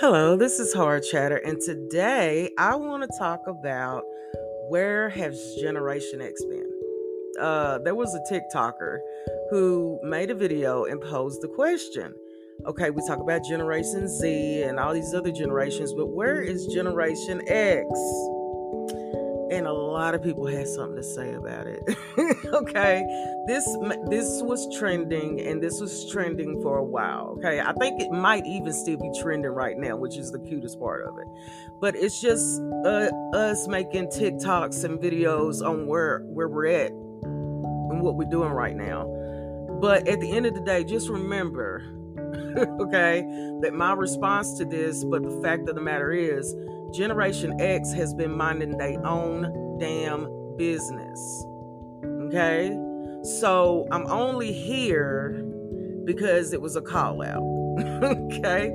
Hello, this is Hard Chatter, and today I want to talk about where has Generation X been? Uh, there was a TikToker who made a video and posed the question. Okay, we talk about Generation Z and all these other generations, but where is Generation X? And a lot of people had something to say about it. okay, this this was trending, and this was trending for a while. Okay, I think it might even still be trending right now, which is the cutest part of it. But it's just uh, us making TikToks and videos on where where we're at and what we're doing right now. But at the end of the day, just remember, okay, that my response to this, but the fact of the matter is Generation X has been minding their own damn business. Okay? So I'm only here because it was a call out. okay?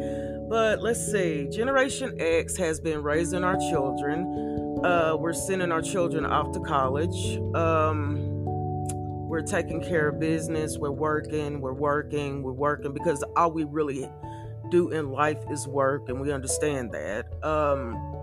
But let's see. Generation X has been raising our children. Uh, we're sending our children off to college. Um, we're taking care of business. We're working. We're working. We're working because all we really do in life is work, and we understand that. Um,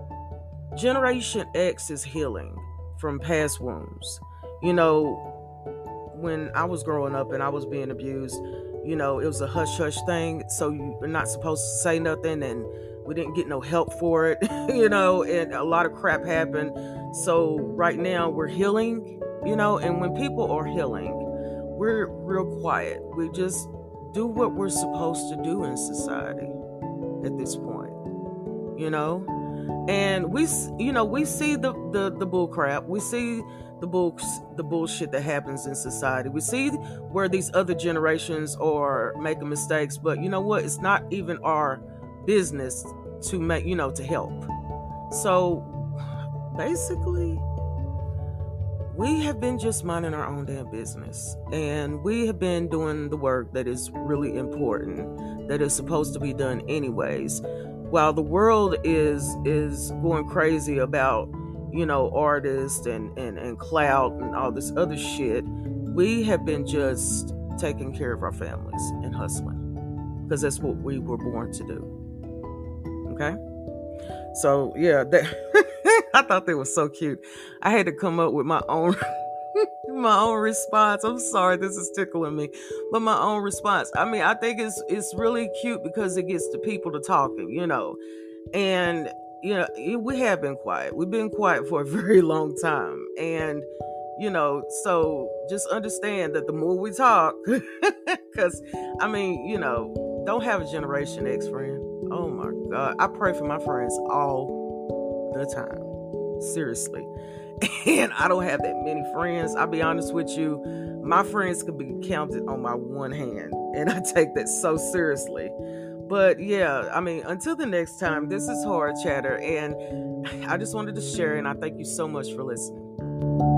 Generation X is healing from past wounds. You know, when I was growing up and I was being abused, you know, it was a hush hush thing. So you're not supposed to say nothing, and we didn't get no help for it, you know, and a lot of crap happened. So right now we're healing, you know, and when people are healing, we're real quiet. We just do what we're supposed to do in society at this point, you know? And we, you know, we see the, the, the bull crap. We see the bull, the bullshit that happens in society. We see where these other generations are making mistakes, but you know what? It's not even our business to make, you know, to help. So basically, we have been just minding our own damn business and we have been doing the work that is really important that is supposed to be done anyways. While the world is is going crazy about you know artists and and, and clout and all this other shit we have been just taking care of our families and hustling because that's what we were born to do. Okay? So yeah that I thought they were so cute. I had to come up with my own my own response. I'm sorry, this is tickling me, but my own response. I mean, I think it's it's really cute because it gets the people to talking, you know, and you know we have been quiet. We've been quiet for a very long time, and you know, so just understand that the more we talk, because I mean, you know, don't have a Generation X friend. Oh my God, I pray for my friends all the time seriously. And I don't have that many friends. I'll be honest with you, my friends could be counted on my one hand, and I take that so seriously. But yeah, I mean, until the next time, this is Hard Chatter, and I just wanted to share, and I thank you so much for listening.